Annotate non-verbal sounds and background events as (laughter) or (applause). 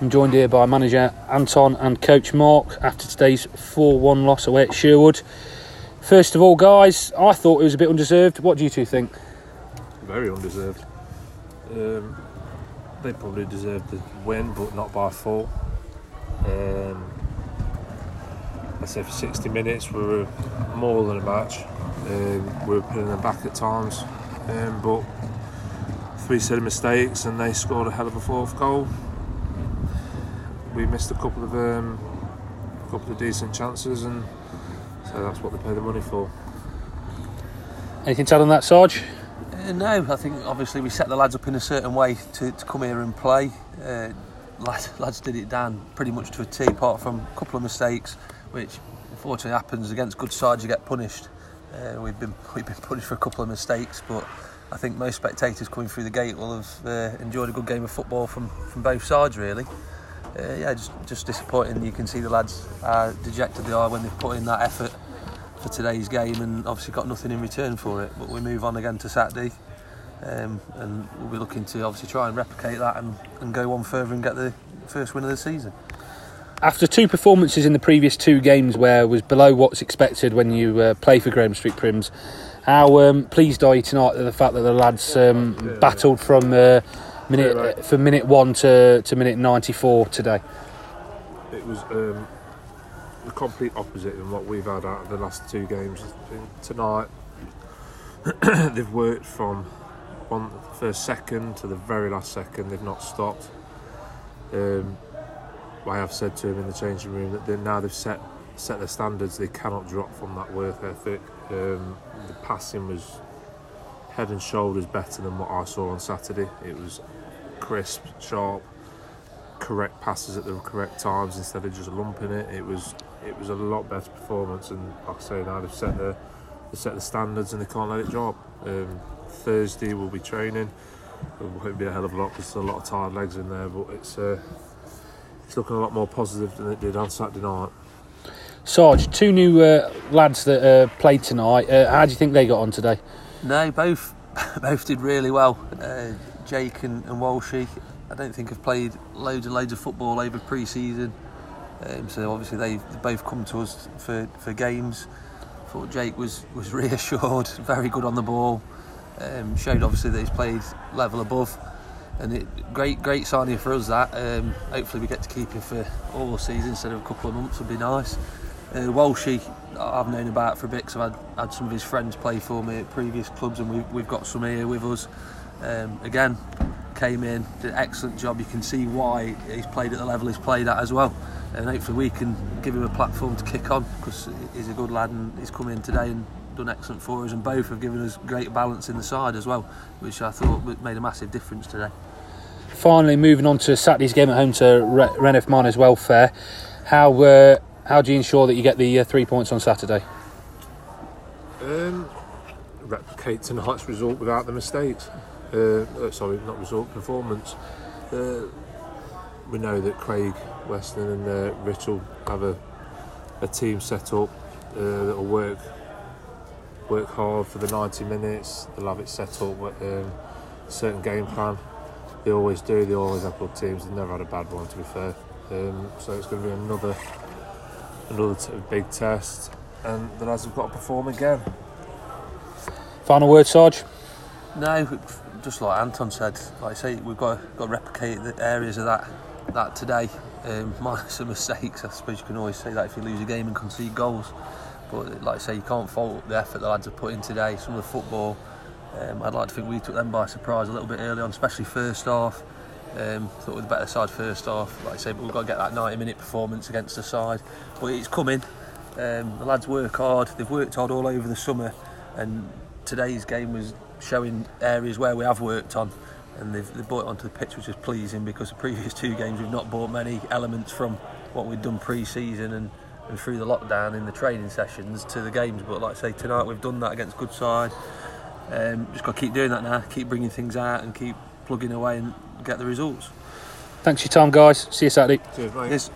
I'm joined here by manager Anton and coach Mark after today's 4 1 loss away at Sherwood. First of all, guys, I thought it was a bit undeserved. What do you two think? Very undeserved. Um, they probably deserved the win, but not by full. Um, I say for 60 minutes we were more than a match. Um, we were putting them back at times, um, but three set of mistakes and they scored a hell of a fourth goal. We missed a couple of um, a couple of decent chances, and so that's what they pay the money for. Anything to add on that, Sarge? Uh, no, I think obviously we set the lads up in a certain way to, to come here and play. Uh, lads, (laughs) lads did it down pretty much to a T, apart from a couple of mistakes, which unfortunately happens against good sides. You get punished. Uh, we've been (laughs) we've been punished for a couple of mistakes, but I think most spectators coming through the gate will have uh, enjoyed a good game of football from, from both sides, really. Uh, yeah, just just disappointing. You can see the lads are dejected they are when they've put in that effort for today's game and obviously got nothing in return for it. But we move on again to Saturday. Um, and we'll be looking to obviously try and replicate that and, and go on further and get the first win of the season. After two performances in the previous two games where was below what's expected when you uh, play for Graham Street Prims, how um, pleased are you tonight at the fact that the lads um, battled from uh, minute uh, from minute one to, to minute 94 today? It was um, the complete opposite of what we've had out of the last two games. Tonight, (coughs) they've worked from one first second to the very last second. They've not stopped. Um, I have said to him in the changing room that they, now they've set set their standards. They cannot drop from that work ethic. Um, the passing was head and shoulders better than what I saw on Saturday. It was crisp, sharp, correct passes at the correct times instead of just lumping it. It was it was a lot better performance, and like I say, now they've set the they set the standards and they can't let it drop. Um, Thursday we'll be training. It won't be a hell of a lot because there's a lot of tired legs in there, but it's uh, it's looking a lot more positive than it did on Saturday night. Sarge, two new uh, lads that uh, played tonight. Uh, how do you think they got on today? No, both (laughs) both did really well. Uh, Jake and, and Walshy, I don't think have played loads and loads of football over pre-season. Um, so obviously they've both come to us for, for games. I thought Jake was, was (laughs) reassured, very good on the ball. Um, showed obviously that he's played level above. And it, great great signing for us that. Um, hopefully we get to keep him for all season instead of a couple of months would be nice. Uh, Walshy, I've known about for a bit because I've had, had some of his friends play for me at previous clubs and we've, we've got some here with us. Um, again, came in, did an excellent job. You can see why he's played at the level he's played at as well. And hopefully we can give him a platform to kick on because he's a good lad and he's come in today and done excellent for us. And both have given us great balance in the side as well, which I thought made a massive difference today. Finally, moving on to Saturday's game at home to Re- Rainworth Miners Welfare. How uh, how do you ensure that you get the uh, three points on Saturday? Um, replicate tonight's result without the mistakes. Uh, uh, sorry, not result, performance. Uh, we know that Craig Weston and uh, have a, a team set up uh, that will work work hard for the 90 minutes. They'll have it set up with um, a certain game plan. They always do. They always have good teams. They've never had a bad one, to be fair. Um, so it's going to be another another t- big test, and the lads have got to perform again. Final word, Sarge. No, just like Anton said, like I say, we've got got to replicate the areas of that that today. Um, (laughs) minus some mistakes, I suppose you can always say that if you lose a game and concede goals. But like I say, you can't fault the effort the lads have put in today. Some of the football, um, I'd like to think we took them by surprise a little bit early on, especially first half. Um, thought we were the better side first half, like I say, but we've got to get that 90 minute performance against the side. But it's coming. Um, the lads work hard. They've worked hard all over the summer, and today's game was showing areas where we have worked on and they've, they've brought it onto the pitch which is pleasing because the previous two games we've not brought many elements from what we'd done pre-season and, and through the lockdown in the training sessions to the games but like I say tonight we've done that against good side um, just got to keep doing that now keep bringing things out and keep plugging away and get the results Thanks for your time, guys. See you Saturday. Cheers, mate. Yes.